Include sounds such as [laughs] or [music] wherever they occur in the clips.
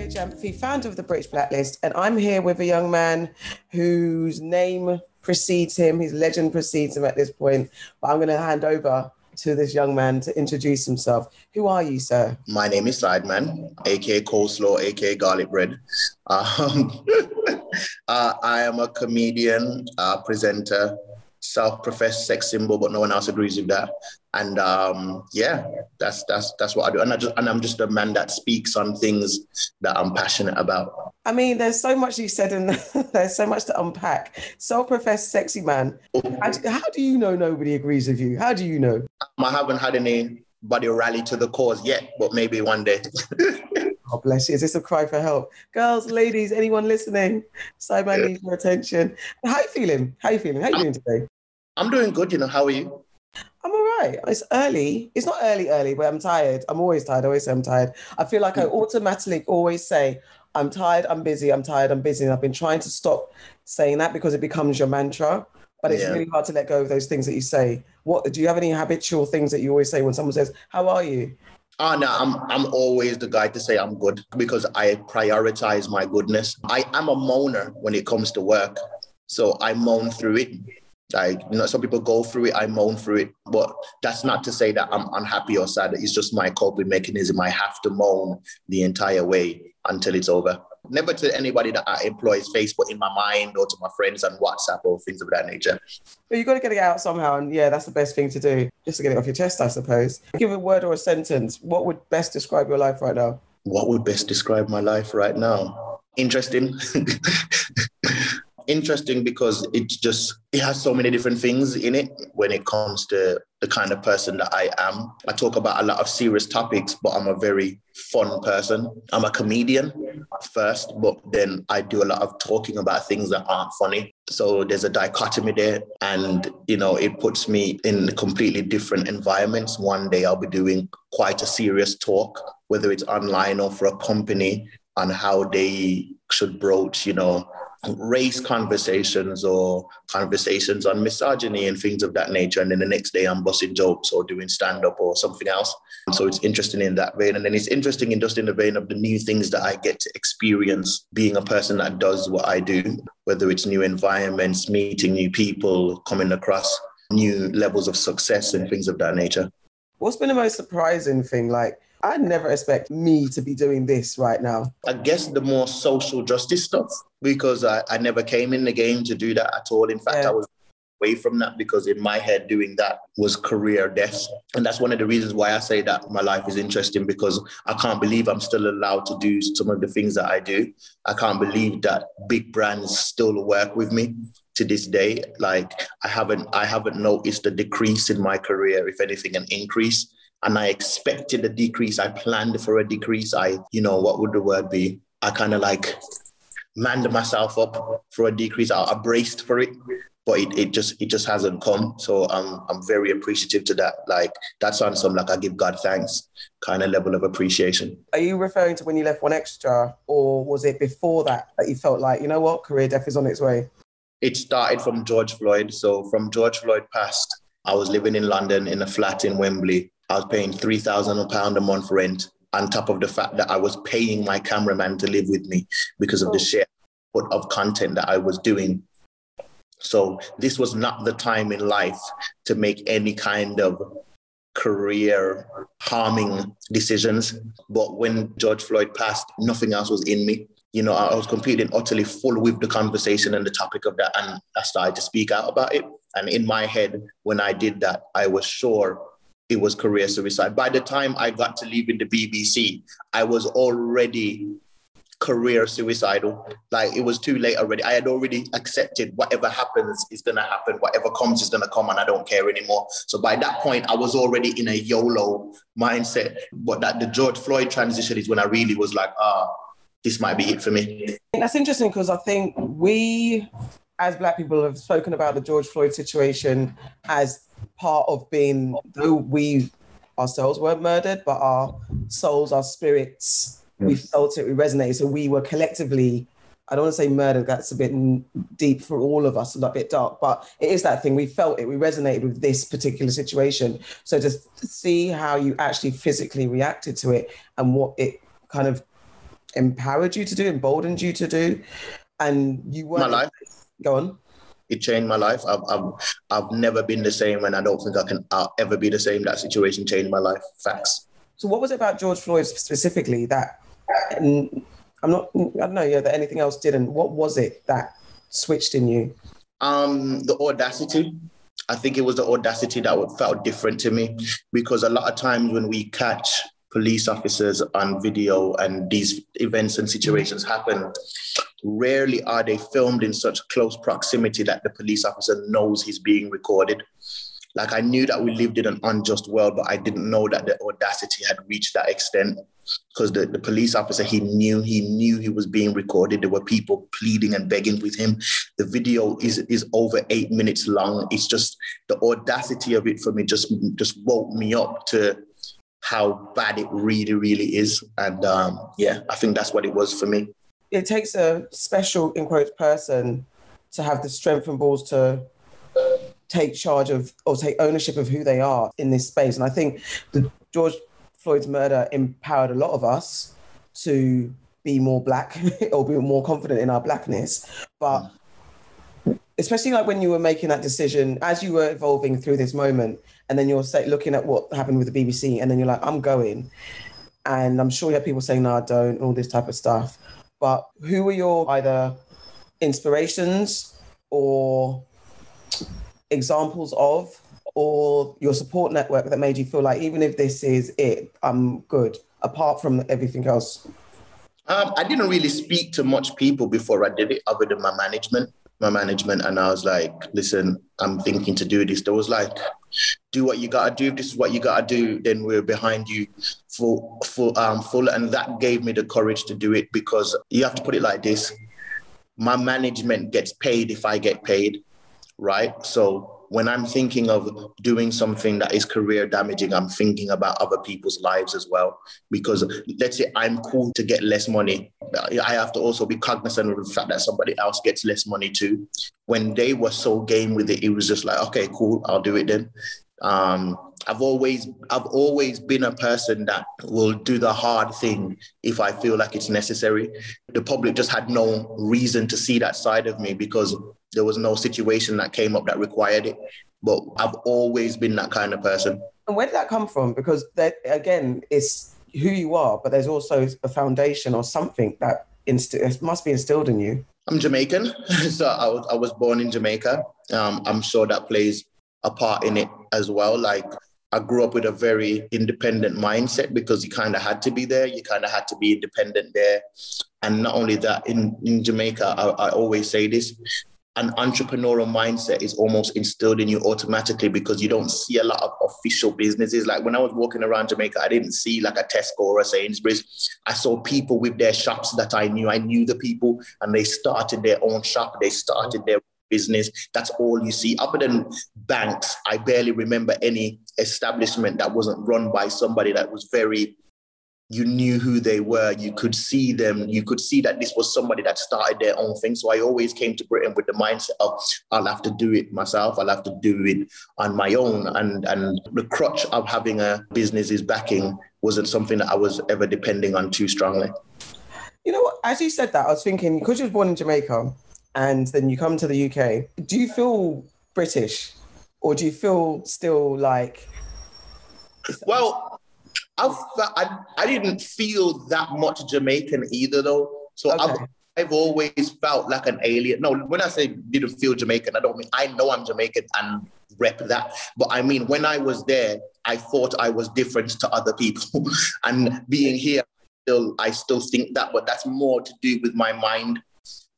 Akua Gyamfi, founder of the British Blacklist, and I'm here with a young man whose name precedes him, his legend precedes him at this point. But I'm going to hand over to this young man to introduce himself. Who are you, sir? My name is Sideman, aka Coleslaw, aka Garlic Bread. Um, [laughs] uh, I am a comedian, uh, presenter, self-professed sex symbol, but no one else agrees with that. And um, yeah, that's that's that's what I do. And I just and I'm just a man that speaks on things that I'm passionate about. I mean, there's so much you said, and [laughs] there's so much to unpack. Self-professed sexy man. How do, how do you know nobody agrees with you? How do you know? I haven't had anybody rally to the cause yet, but maybe one day. [laughs] God bless you. Is this a cry for help? Girls, ladies, anyone listening? Sideman needs your attention. How are you feeling? How are you feeling? How are you doing today? I'm doing good, you know. How are you? I'm all right. It's early. It's not early, early, but I'm tired. I'm always tired. I always say I'm tired. I feel like I mm. automatically always say, I'm tired, I'm busy, I'm tired, I'm busy. And I've been trying to stop saying that because it becomes your mantra. But it's yeah. really hard to let go of those things that you say. What do you have any habitual things that you always say when someone says, How are you? Ah, oh no, I'm I'm always the guy to say I'm good because I prioritize my goodness. I am a moaner when it comes to work. So I moan through it. Like, you know, some people go through it, I moan through it. But that's not to say that I'm unhappy or sad. It's just my coping mechanism. I have to moan the entire way until it's over. Never to anybody that I employ is Facebook in my mind or to my friends on WhatsApp or things of that nature. But you got to get it out somehow. And yeah, that's the best thing to do, just to get it off your chest, I suppose. Give a word or a sentence. What would best describe your life right now? What would best describe my life right now? Interesting. [laughs] interesting because it just it has so many different things in it when it comes to the kind of person that I am. I talk about a lot of serious topics, but I'm a very fun person. I'm a comedian first, but then I do a lot of talking about things that aren't funny. So there's a dichotomy there. And, you know, it puts me in completely different environments. One day I'll be doing quite a serious talk, whether it's online or for a company on how they should broach, you know, race conversations or conversations on misogyny and things of that nature. And then the next day I'm busting jokes or doing stand up or something else. So it's interesting in that vein. And then it's interesting in just in the vein of the new things that I get to experience being a person that does what I do, whether it's new environments, meeting new people, coming across new levels of success and things of that nature. What's been the most surprising thing? Like, I never expect me to be doing this right now. I guess the more social justice stuff, because I, I never came in the game to do that at all. In fact, yeah. I was away from that because in my head doing that was career death and that's one of the reasons why i say that my life is interesting because i can't believe i'm still allowed to do some of the things that i do i can't believe that big brands still work with me to this day like i haven't i haven't noticed a decrease in my career if anything an increase and I expected a decrease. I planned for a decrease. I, you know, what would the word be? I kind of like manned myself up for a decrease. I, I braced for it, but it, it just it just hasn't come. So I'm I'm very appreciative to that. Like that's on some like I give God thanks kind of level of appreciation. Are you referring to when you left 1Xtra, or was it before that that you felt like you know what career death is on its way? It started from George Floyd. So from George Floyd passed, I was living in London in a flat in Wembley I was paying three thousand a pound a month rent on top of the fact that I was paying my cameraman to live with me because of the oh. share of content that I was doing. So this was not the time in life to make any kind of career harming decisions. But when George Floyd passed, nothing else was in me. You know, I was completely and utterly full with the conversation and the topic of that. And I started to speak out about it. And in my head, when I did that, I was sure it was career suicide. By the time I got to leaving the BBC, I was already career suicidal. Like it was too late already. I had already accepted whatever happens is gonna happen, whatever comes is gonna come, and I don't care anymore. So by that point, I was already in a YOLO mindset. But that the George Floyd transition is when I really was like, ah, this might be it for me. That's interesting because I think we as black people have spoken about the George Floyd situation as part of being, though we ourselves weren't murdered, but our souls, our spirits, yes. we felt it, we resonated. So we were collectively, I don't want to say murdered, that's a bit deep for all of us, a bit dark, but it is that thing. We felt it, we resonated with this particular situation. So to see how you actually physically reacted to it and what it kind of empowered you to do, emboldened you to do, and you were My life. Go on. It changed my life. I've, I've, I've never been the same, and I don't think I can I'll ever be the same. That situation changed my life. Facts. So, what was it about George Floyd specifically that? I'm not. I don't know. Yeah, that anything else didn't. What was it that switched in you? Um, the audacity. I think it was the audacity that felt different to me because a lot of times when we catch police officers on video and these events and situations happen, rarely are they filmed in such close proximity that the police officer knows he's being recorded. Like I knew that we lived in an unjust world, but I didn't know that the audacity had reached that extent. Because the, the police officer, he knew he knew he was being recorded. There were people pleading and begging with him. The video is is over eight minutes long. It's just the audacity of it for me just just woke me up to how bad it really, really is. And um, yeah, I think that's what it was for me. It takes a special, in quotes, person to have the strength and balls to take charge of or take ownership of who they are in this space. And I think the George Floyd's murder empowered a lot of us to be more black [laughs] or be more confident in our blackness. But especially like when you were making that decision as you were evolving through this moment, and then you're say, looking at what happened with the BBC, and then you're like, I'm going. And I'm sure you have people saying, no, I don't, and all this type of stuff. But who were your either inspirations or examples of or your support network that made you feel like even if this is it, I'm good, apart from everything else? Um, I didn't really speak to much people before I did it, other than my management. My management, and I was like, "Listen, I'm thinking to do this." There was like, "Do what you gotta do. If this is what you gotta do, then we're behind you full, full, um, full." And that gave me the courage to do it because you have to put it like this: my management gets paid if I get paid right? So when I'm thinking of doing something that is career damaging, I'm thinking about other people's lives as well. Because let's say I'm cool to get less money. I have to also be cognizant of the fact that somebody else gets less money too. When they were so game with it, it was just like, okay, cool, I'll do it then. Um, I've always I've always been a person that will do the hard thing if I feel like it's necessary. The public just had no reason to see that side of me because there was no situation that came up that required it. But I've always been that kind of person. And where did that come from? Because that again, it's who you are, but there's also a foundation or something that inst- must be instilled in you. I'm Jamaican, [laughs] so I was I was born in Jamaica. Um, I'm sure that plays a part in it as well. Like I grew up with a very independent mindset because you kind of had to be there. You kind of had to be independent there. And not only that, in, in Jamaica, I, I always say this an entrepreneurial mindset is almost instilled in you automatically because you don't see a lot of official businesses. Like when I was walking around Jamaica, I didn't see like a Tesco or a Sainsbury's. I saw people with their shops that I knew. I knew the people and they started their own shop. They started their business. That's all you see. Other than banks, I barely remember any establishment that wasn't run by somebody that was very you knew who they were. You could see them. You could see that this was somebody that started their own thing. So i always came to britain with the mindset of i'll have to do it myself. I'll have to do it on my own. And and the crutch of having a business is backing wasn't something that i was ever depending on too strongly. You know what? As you said that i was thinking because you were born in jamaica and then you come to the uk do you feel british or do you feel still like well I've, I, I didn't feel that much Jamaican either, though. So okay. I've, I've always felt like an alien. No, when I say didn't feel Jamaican, I don't mean I know I'm Jamaican and rep that. But I mean, when I was there, I thought I was different to other people. [laughs] and being here, still, I still think that, but that's more to do with my mind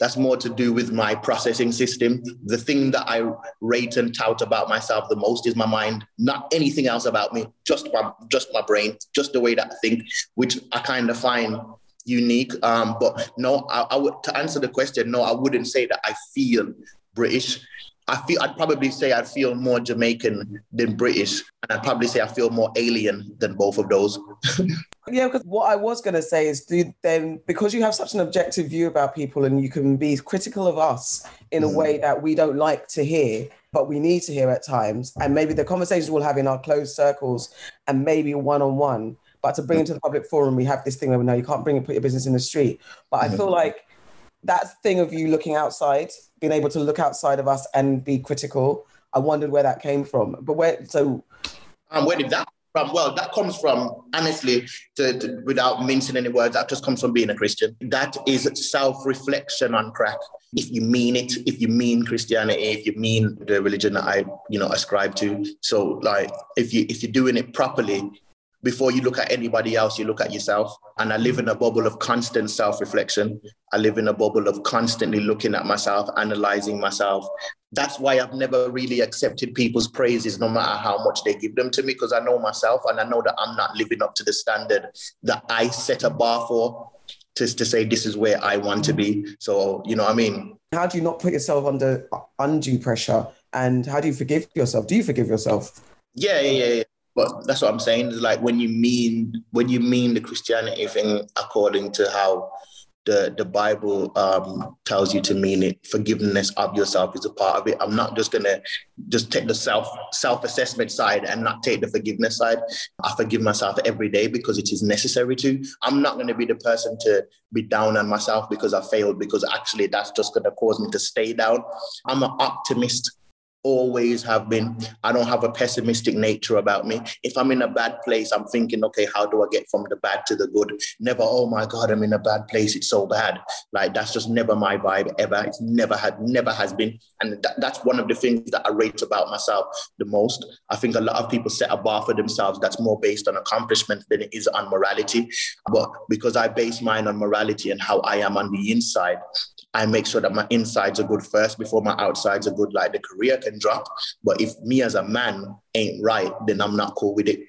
that's more to do with my processing system. The thing that I rate and tout about myself the most is my mind, not anything else about me, just my just my brain, just the way that I think, which I kind of find unique. Um, but no, I, I would to answer the question, no, I wouldn't say that I feel British. I feel I'd probably say I feel more Jamaican than British, and I'd probably say I feel more alien than both of those. [laughs] yeah, because what I was going to say is, do then because you have such an objective view about people, and you can be critical of us in a mm. way that we don't like to hear, but we need to hear at times, and maybe the conversations we'll have in our closed circles, and maybe one on one. But to bring it to the public forum, we have this thing where we know you can't bring and put your business in the street. But Mm-hmm. I feel like that thing of you looking outside, being able to look outside of us and be critical, I wondered where that came from. But where, so And where did that from? Well, that comes from, honestly, to, to- without mincing any words, that just comes from being a Christian. That is self-reflection on crack. If you mean it, if you mean Christianity, if you mean the religion that I, you know, ascribe to. So, like, if you if you're doing it properly, before you look at anybody else, you look at yourself. And I live in a bubble of constant self-reflection. I live in a bubble of constantly looking at myself, analyzing myself. That's why I've never really accepted people's praises, no matter how much they give them to me, because I know myself and I know that I'm not living up to the standard that I set a bar for to, to say this is where I want to be. So, you know what I mean? how do you not put yourself under uh, undue pressure? And how do you forgive yourself? Do you forgive yourself? Yeah, yeah, yeah. But that's what I'm saying. Is like when you mean when you mean the Christianity thing according to how the the Bible um, tells you to mean it, forgiveness of yourself is a part of it. I'm not just gonna just take the self self assessment side and not take the forgiveness side. I forgive myself every day because it is necessary to. I'm not gonna be the person to be down on myself because I failed because actually that's just gonna cause me to stay down. I'm an optimist always have been. I don't have a pessimistic nature about me. If I'm in a bad place, I'm thinking, okay, how do I get from the bad to the good? Never, oh my God, I'm in a bad place. It's so bad. Like that's just never my vibe ever. It's never had, never has been. And that, that's one of the things that I rate about myself the most. I think a lot of people set a bar for themselves that's more based on accomplishment than it is on morality. But because I base mine on morality and how I am on the inside, I make sure that my insides are good first before my outsides are good. Like the career can drop, but if me as a man ain't right, then I'm not cool with it.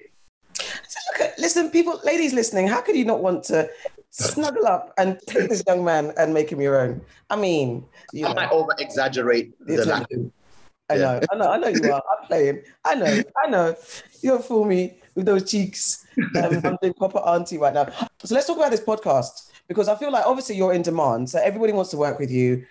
So look at, listen, people, ladies listening, how could you not want to snuggle up and take this young man and make him your own? I mean, you I know, might over exaggerate the lack. I Yeah. know, I know, I know you are. I'm playing. I know, I know. You don't fool me with those cheeks. Um, I'm doing proper auntie right now. So let's talk about this podcast because I feel like obviously you're in demand, so everybody wants to work with you.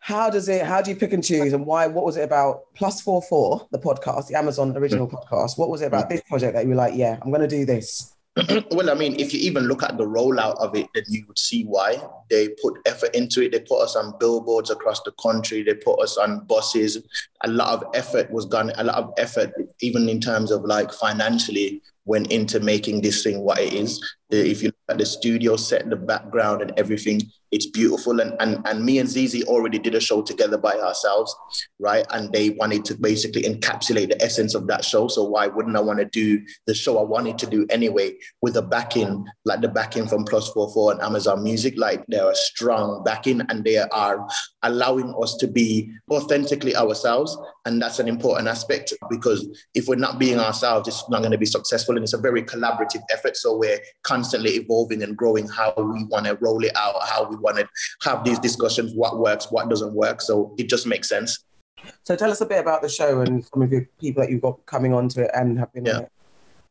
How does it? How do you pick and choose, and why? What was it about? Plus four four, the podcast, the Amazon original hmm. podcast. What was it about this project that you were like, yeah, I'm going to do this? [clears throat] well, I mean, if you even look at the rollout of it, then you would see why they put effort into it. They put us on billboards across the country. They put us on buses. A lot of effort was gone. A lot of effort, even in terms of like financially, went into making this thing what it is. If you look at the studio set, the background, and everything, it's beautiful. And and and me and Zeze already did a show together by ourselves, right? And they wanted to basically encapsulate the essence of that show. So why wouldn't I want to do the show I wanted to do anyway with a backing like the backing from Plus Four Four and Amazon Music? Like they're a strong backing, and they are allowing us to be authentically ourselves. And that's an important aspect because if we're not being ourselves, it's not going to be successful. And it's a very collaborative effort. So we're constantly evolving and growing how we want to roll it out, how we want to have these discussions, what works, what doesn't work. So it just makes sense. So tell us a bit about the show and some of the people that you've got coming onto it and have been on Yeah. it.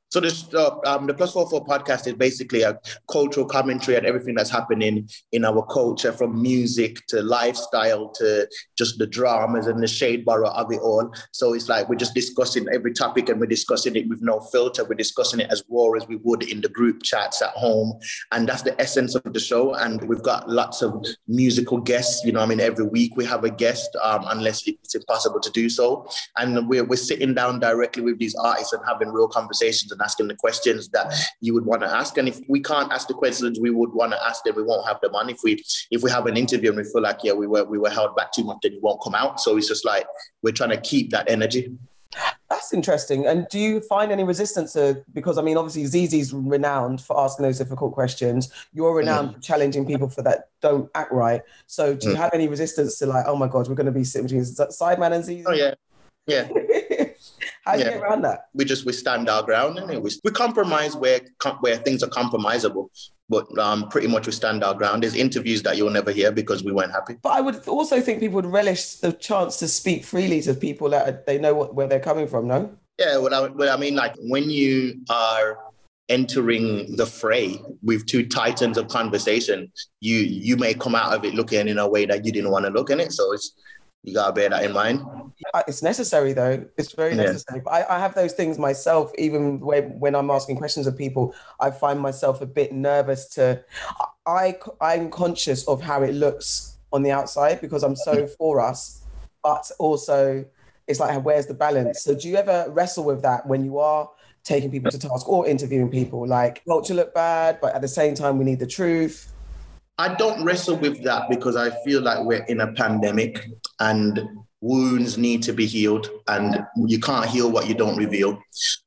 So this uh, um, the Plus Four Four podcast is basically a cultural commentary on everything that's happening in our culture, from music to lifestyle to just the dramas and the shade borough of it all. So it's like we're just discussing every topic and we're discussing it with no filter. We're discussing it as raw as we would in the group chats at home, and that's the essence of the show. And we've got lots of musical guests. You know, I mean, every week we have a guest, um, unless it's impossible to do so. And we're we're sitting down directly with these artists and having real conversations and asking the questions that you would want to ask. And if we can't ask the questions we would want to ask, then we won't have them on. If we if we have an interview and we feel like yeah we were we were held back too much, then it won't come out. So it's just like we're trying to keep that energy. That's interesting. And do you find any resistance to, because I mean, obviously Zeze's renowned for asking those difficult questions. You're renowned for challenging people for that don't act right. So do you Mm. have any resistance to like, oh my God, we're going to be sitting between Sideman and Zeze? Oh yeah, yeah. [laughs] How do you Yeah. get around that? We just we stand our ground and we we compromise where where things are compromisable. But um, pretty much we stand our ground. There's interviews that you'll never hear because we weren't happy. But I would also think people would relish the chance to speak freely to people that are- they know what, where they're coming from, no? Yeah, well I, well, I mean, like when you are entering the fray with two titans of conversation, you you may come out of it looking in a way that you didn't want to look in it. So it's You gotta bear that in mind. Uh, it's necessary though. It's very Yeah. necessary. I, I have those things myself. Even when when I'm asking questions of people, I find myself a bit nervous to. I I'm conscious of how it looks on the outside because I'm so [laughs] for us, but also it's like where's the balance? So do you ever wrestle with that when you are taking people to task or interviewing people? Like culture look bad, but at the same time we need the truth. I don't wrestle with that because I feel like we're in a pandemic and wounds need to be healed and you can't heal what you don't reveal.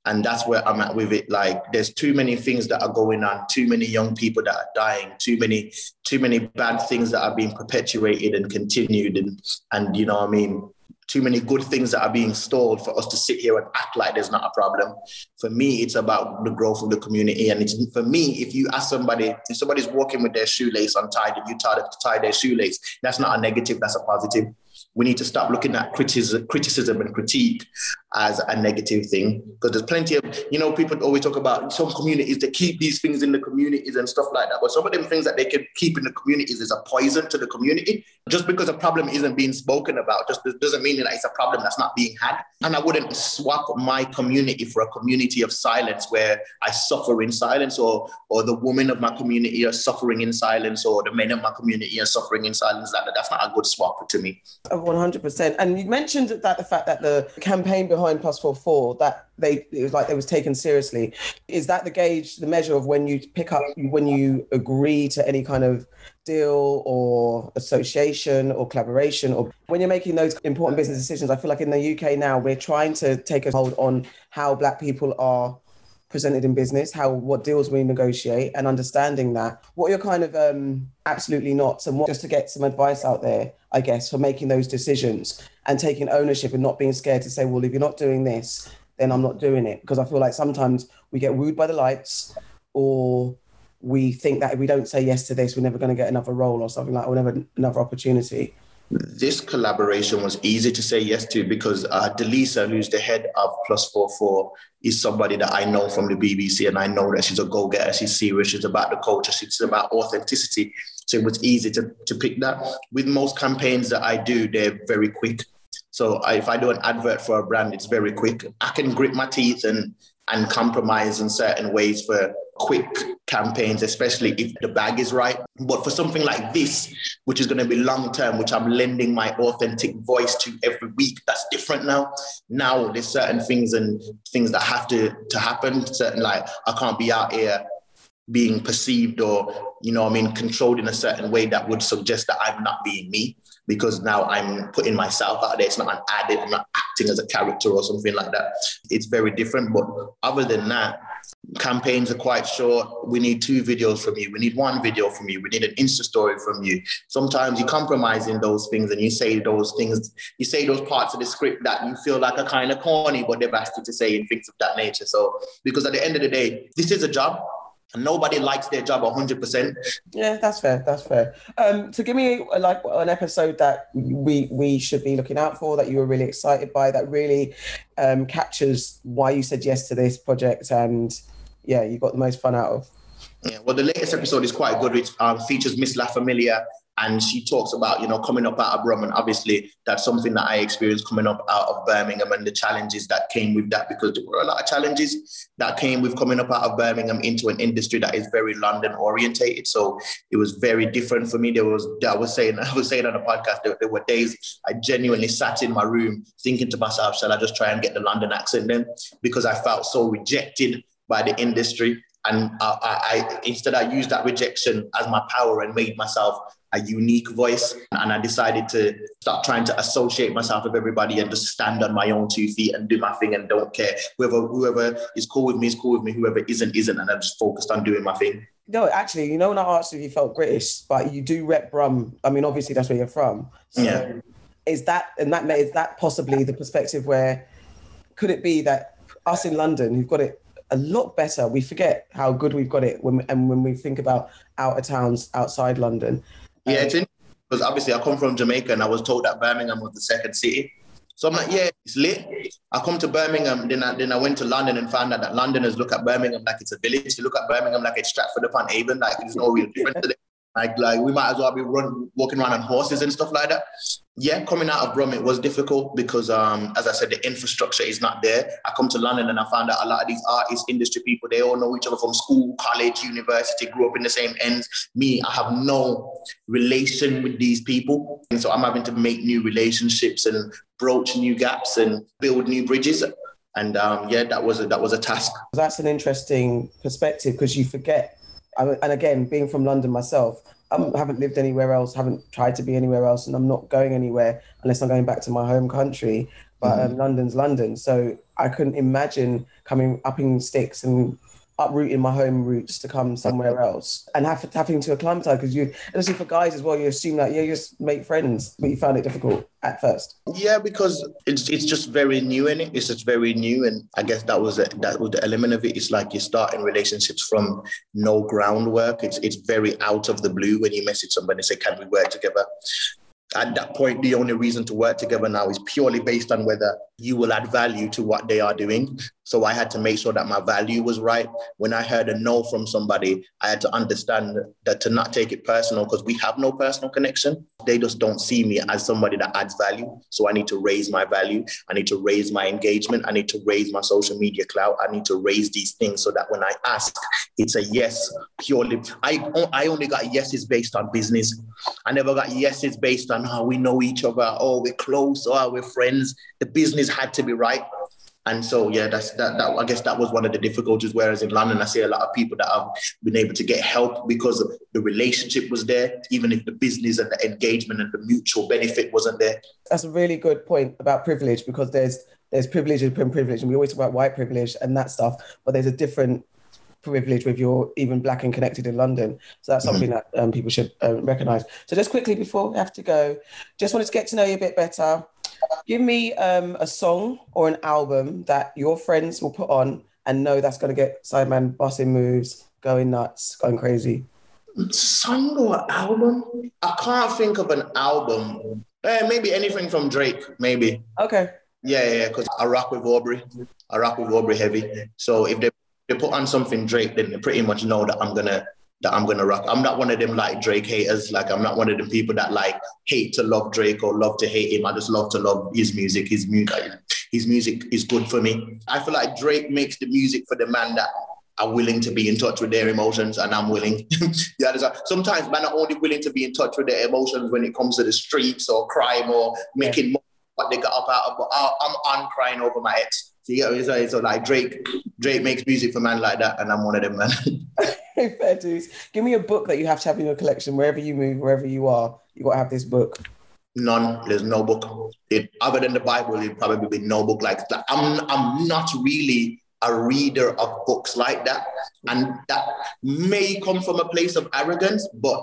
And that's where I'm at with it. Like there's too many things that are going on, too many young people that are dying, too many, too many bad things that are being perpetuated and continued and and you know what I mean too many good things that are being stalled for us to sit here and act like there's not a problem. For me, it's about the growth of the community. And it's for me, if you ask somebody, if somebody's walking with their shoelace untied and you tell them to tie their shoelace, that's not a negative, that's a positive. We need to stop looking at criticism, and critique as a negative thing because there's plenty of, you know, people always talk about some communities that keep these things in the communities and stuff like that. But some of them things that they can keep in the communities is a poison to the community. Just because a problem isn't being spoken about just doesn't mean that it's a problem that's not being had. And I wouldn't swap my community for a community of silence where I suffer in silence or or the women of my community are suffering in silence or the men of my community are suffering in silence. That, that's not a good swap to me. One hundred percent. And you mentioned that the fact that the campaign behind Plus Four Four that they it was like it was taken seriously. Is that the gauge, the measure of when you pick up when you agree to any kind of deal or association or collaboration or when you're making those important business decisions? I feel like in the UK now we're trying to take a hold on how Black people are presented in business, how what deals we negotiate, and understanding that. What you're kind of um, absolutely not, and what just to get some advice out there, I guess, for making those decisions and taking ownership and not being scared to say, well, if you're not doing this, then I'm not doing it. Because I feel like sometimes we get wooed by the lights, or we think that if we don't say yes to this, we're never going to get another role or something like, or never another opportunity this collaboration was easy to say yes to because uh, Delisa, who's the head of Plus Four Four, is somebody that I know from the BBC, and I know that she's a go-getter. She's serious. She's about the culture. She's about authenticity. So it was easy to to pick that. With most campaigns that I do, they're very quick. So I, if I do an advert for a brand, it's very quick. I can grit my teeth and and compromise in certain ways for quick campaigns, especially if the bag is right. But for something like this, which is going to be long term, which I'm lending my authentic voice to every week, that's different now. Now there's certain things and things that have to to happen. Certain like I can't be out here being perceived or you know I mean controlled in a certain way that would suggest that I'm not being me because now I'm putting myself out there. It's not an added, I'm not acting as a character or something like that. It's very different. But other than that, campaigns are quite short. We need two videos from you. We need one video from you. We need an Insta story from you. Sometimes you compromise in those things and you say those things, you say those parts of the script that you feel like are kind of corny, but they've asked you to say and things of that nature. So, because at the end of the day, this is a job and nobody likes their job 100%. Yeah, that's fair. That's fair. Um, so give me a, like an episode that we we should be looking out for that you were really excited by that really um, captures why you said yes to this project and yeah, you got the most fun out of. Yeah, well, the latest episode is quite good. It um, features Miss La Familia, and she talks about you know coming up out of Brum, and obviously that's something that I experienced coming up out of Birmingham and the challenges that came with that because there were a lot of challenges that came with coming up out of Birmingham into an industry that is very London orientated. So it was very different for me. There was I was saying [laughs] I was saying on the podcast there, there were days I genuinely sat in my room thinking to myself, shall I just try and get the London accent then? Because I felt so rejected by the industry. And I, I, instead, I used that rejection as my power and made myself a unique voice. And I decided to start trying to associate myself with everybody and just stand on my own two feet and do my thing and don't care. Whoever whoever is cool with me is cool with me. Whoever isn't isn't. And I'm just focused on doing my thing. No, actually, you know, when I asked if you felt British, but you do rep Brum. I mean, obviously, that's where you're from. So Yeah. Is that and that is that possibly the perspective where could it be that us in London who've got it a lot better, we forget how good we've got it when and when we think about out of towns outside London. Yeah, it's because obviously I come from Jamaica and I was told that Birmingham was the second city. So I'm like, yeah, it's lit. I come to Birmingham, then I, then I went to London and found out that Londoners look at Birmingham like it's a village. They look at Birmingham like it's Stratford upon Avon, like there's no real difference. Like, like we might as well be run, walking around on horses and stuff like that. Yeah, coming out of Brum, it was difficult because, um, as I said, the infrastructure is not there. I come to London and I found out a lot of these artists, industry people, they all know each other from school, college, university, grew up in the same ends. Me, I have no relation with these people. And so I'm having to make new relationships and broach new gaps and build new bridges. And um, yeah, that was a, that was a task. That's an interesting perspective because you forget and again, being from London myself, I haven't lived anywhere else, haven't tried to be anywhere else, and I'm not going anywhere unless I'm going back to my home country. But mm-hmm. um, London's London, so I couldn't imagine coming up in sticks and uprooting my home roots to come somewhere else and have, having to acclimatize because you, especially for guys as well, you assume that yeah, you just make friends, but you found it difficult at first. Yeah, because it's it's just very new in it. It's just very new, and I guess that was a, that was the element of it. It's like you're starting relationships from no groundwork. It's it's very out of the blue when you message somebody and say, "Can we work together?" at that point, the only reason to work together now is purely based on whether you will add value to what they are doing. So I had to make sure that my value was right. When I heard a no from somebody, I had to understand that to not take it personal because we have no personal connection. They just don't see me as somebody that adds value. So I need to raise my value. I need to raise my engagement. I need to raise my social media clout. I need to raise these things so that when I ask, it's a yes purely. I, I only got yeses based on business. I never got yeses based on how oh, we know each other, oh, we're close, or oh, we're friends. The business had to be right. And so, yeah, that's that, that. I guess that was one of the difficulties. Whereas in London, I see a lot of people that have been able to get help because the relationship was there, even if the business and the engagement and the mutual benefit wasn't there. That's a really good point about privilege because there's there's privilege and privilege, and we always talk about white privilege and that stuff, but there's a different privilege with your even black and connected in London. So that's something mm-hmm. that um, people should um, recognize. So just quickly before we have to go, just wanted to get to know you a bit better. Give me um, a song or an album that your friends will put on and know that's going to get Sideman busting moves, going nuts, going crazy. Song or album? I can't think of an album. Eh, maybe anything from Drake, maybe. Okay. Yeah, yeah, because I rock with Aubrey. I rock with Aubrey heavy. So if they they put on something Drake, then they pretty much know that I'm gonna that I'm gonna rock. I'm not one of them like Drake haters. Like I'm not one of them people that like hate to love Drake or love to hate him. I just love to love his music. His music, his music is good for me. I feel like Drake makes the music for the man that are willing to be in touch with their emotions, and I'm willing. [laughs] yeah, sometimes men are only willing to be in touch with their emotions when it comes to the streets or crime or making yeah. what they got up out of. But I'm on crying over my ex. So, so like Drake, Drake makes music for man like that, and I'm one of them, man. [laughs] [laughs] Fair dues. Give me a book that you have to have in your collection wherever you move, wherever you are. You got to have this book. None. There's no book. It other than the Bible, it probably be no book like that. I'm I'm not really a reader of books like that, and that may come from a place of arrogance, but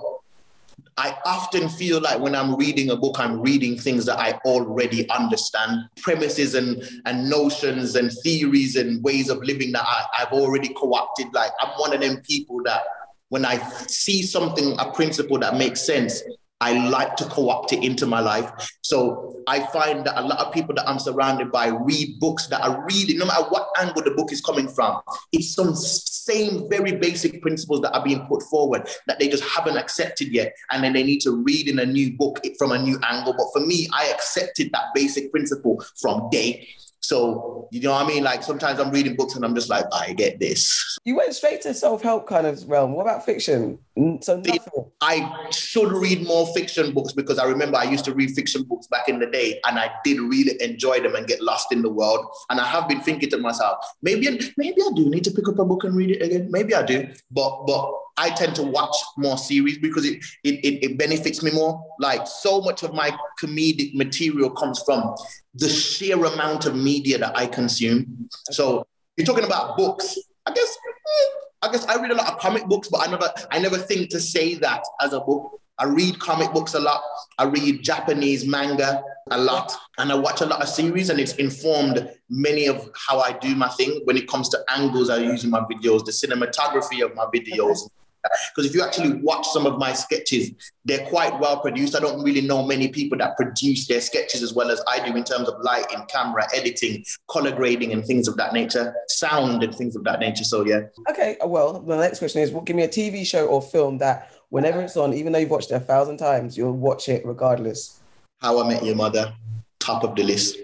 I often feel like when I'm reading a book, I'm reading things that I already understand, premises and, and notions and theories and ways of living that I, I've already co opted. Like, I'm one of them people that when I see something, a principle that makes sense, I like to co-opt it into my life. So I find that a lot of people that I'm surrounded by read books that are really, no matter what angle the book is coming from, it's some same very basic principles that are being put forward that they just haven't accepted yet. And then they need to read in a new book from a new angle. But for me, I accepted that basic principle from day so, you know what I mean? Like sometimes I'm reading books and I'm just like, I get this. You went straight to self help kind of realm. What about fiction? So nothing. I should read more fiction books because I remember I used to read fiction books back in the day and I did really enjoy them and get lost in the world. And I have been thinking to myself, maybe, maybe I do need to pick up a book and read it again. Maybe I do. But, but I tend to watch more series because it, it, it, it, benefits me more. Like so much of my comedic material comes from the sheer amount of media that I consume. So you're talking about books. I guess eh, I guess I read a lot of comic books, but I never I never think to say that as a book. I read comic books a lot. I read Japanese manga a lot, and I watch a lot of series, and it's informed many of how I do my thing when it comes to angles I use in my videos, the cinematography of my videos, Because if you actually watch some of my sketches, they're quite well produced. I don't really know many people that produce their sketches as well as I do in terms of lighting, camera, editing, color grading, and things of that nature, sound and things of that nature. So yeah. Okay, well, the next question is, well, give me a TV show or film that whenever it's on, even though you've watched it a thousand times, you'll watch it regardless. How I Met Your Mother, top of the list.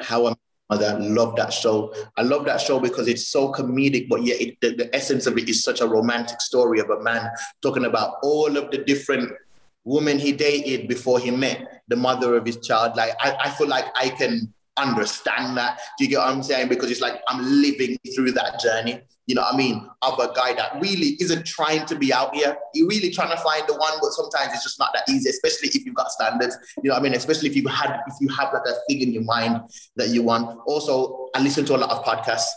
How I Met Love that show. I love that show because it's so comedic, but yet it, the, the essence of it is such a romantic story of a man talking about all of the different women he dated before he met the mother of his child. Like I, I feel like I can understand that. Do you get what I'm saying? Because it's like I'm living through that journey. You know what I mean? Of a guy that really isn't trying to be out here. You're really trying to find the one, but sometimes it's just not that easy, especially if you've got standards. You know what I mean? Especially if you had if you have like a thing in your mind that you want. Also, I listen to a lot of podcasts.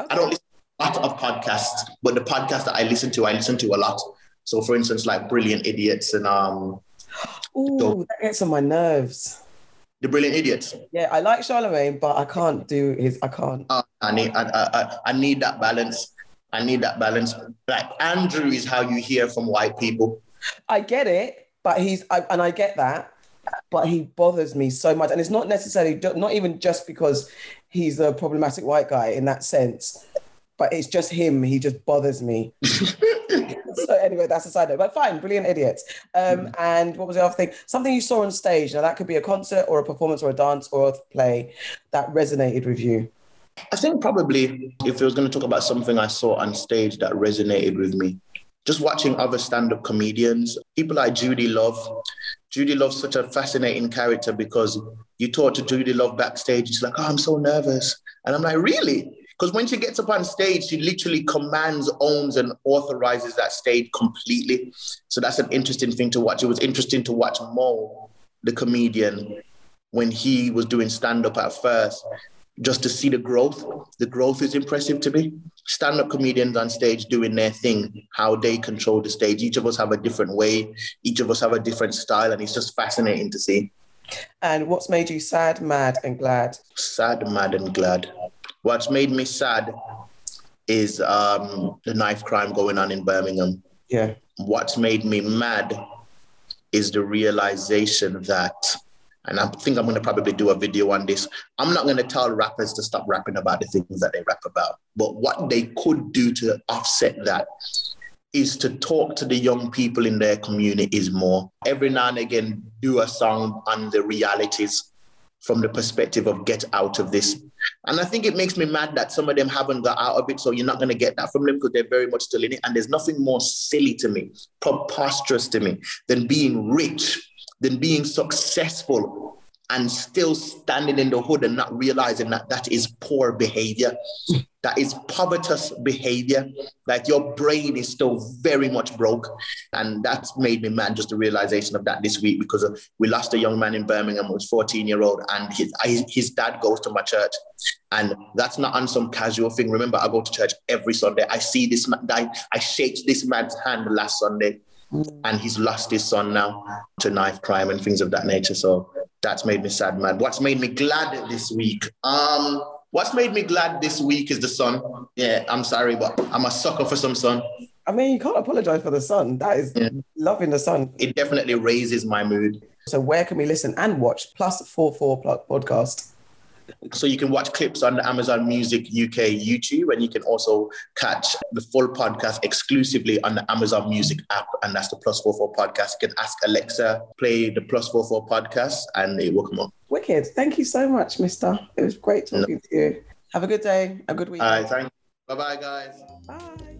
Okay. I don't listen to a lot of podcasts, but the podcast that I listen to, I listen to a lot. So for instance, like Brilliant Idiots and um Ooh, that gets on my nerves. The Brilliant Idiots. Yeah, I like Charlemagne, but I can't do his. I can't. Uh, I need. I, I, I need that balance. I need that balance. Like Andrew is how you hear from white people. I get it, but he's I, and I get that, but he bothers me so much, and it's not necessarily not even just because he's a problematic white guy in that sense, but it's just him. He just bothers me. [laughs] so anyway, that's a side note. But fine, brilliant idiots. Um, mm. And what was the other thing? Something you saw on stage. Now that could be a concert or a performance or a dance or a play that resonated with you. I think probably if I was going to talk about something I saw on stage that resonated with me, just watching other stand-up comedians, people like Judi Love. Judi Love's such a fascinating character because you talk to Judi Love backstage, she's like, oh, I'm so nervous. And I'm like, really? Because when she gets up on stage, she literally commands, owns, and authorizes that stage completely. So that's an interesting thing to watch. It was interesting to watch Mo, the comedian, when he was doing stand up at first, just to see the growth. The growth is impressive to me. Stand up comedians on stage doing their thing, how they control the stage. Each of us have a different way, each of us have a different style, and it's just fascinating to see. And what's made you sad, mad, and glad? Sad, mad, and glad. What's made me sad is um, the knife crime going on in Birmingham. Yeah. What's made me mad is the realization that, and I think I'm going to probably do a video on this. I'm not going to tell rappers to stop rapping about the things that they rap about, but what they could do to offset that is to talk to the young people in their communities more. Every now and again, do a song on the realities from the perspective of get out of this. And I think it makes me mad that some of them haven't got out of it. So you're not going to get that from them because they're very much still in it. And there's nothing more silly to me, preposterous to me, than being rich, than being successful and still standing in the hood and not realizing that that is poor behavior. That is povertous behavior. that your brain is still very much broke. And that's made me mad, just the realization of that this week because we lost a young man in Birmingham who was 14 year old and his, his dad goes to my church. And that's not on some casual thing. Remember, I go to church every Sunday. I see this man, I, I shake this man's hand last Sunday and he's lost his son now to knife crime and things of that nature. So that's made me sad, man. What's made me glad this week? Um, what's made me glad this week is the sun. Yeah, I'm sorry, but I'm a sucker for some sun. I mean, you can't apologize for the sun. That is yeah. loving the sun. It definitely raises my mood. So, where can we listen and watch Plus Four Four podcast? So you can watch clips on the Amazon Music UK YouTube, and you can also catch the full podcast exclusively on the Amazon Music app, and that's the Plus Four Four podcast. You can ask Alexa play the Plus Four Four podcast, and it will come on. Wicked! Thank you so much, Mister. It was great talking no. to you. Have a good day. A good week. All right, thank you. Bye, bye, guys. Bye.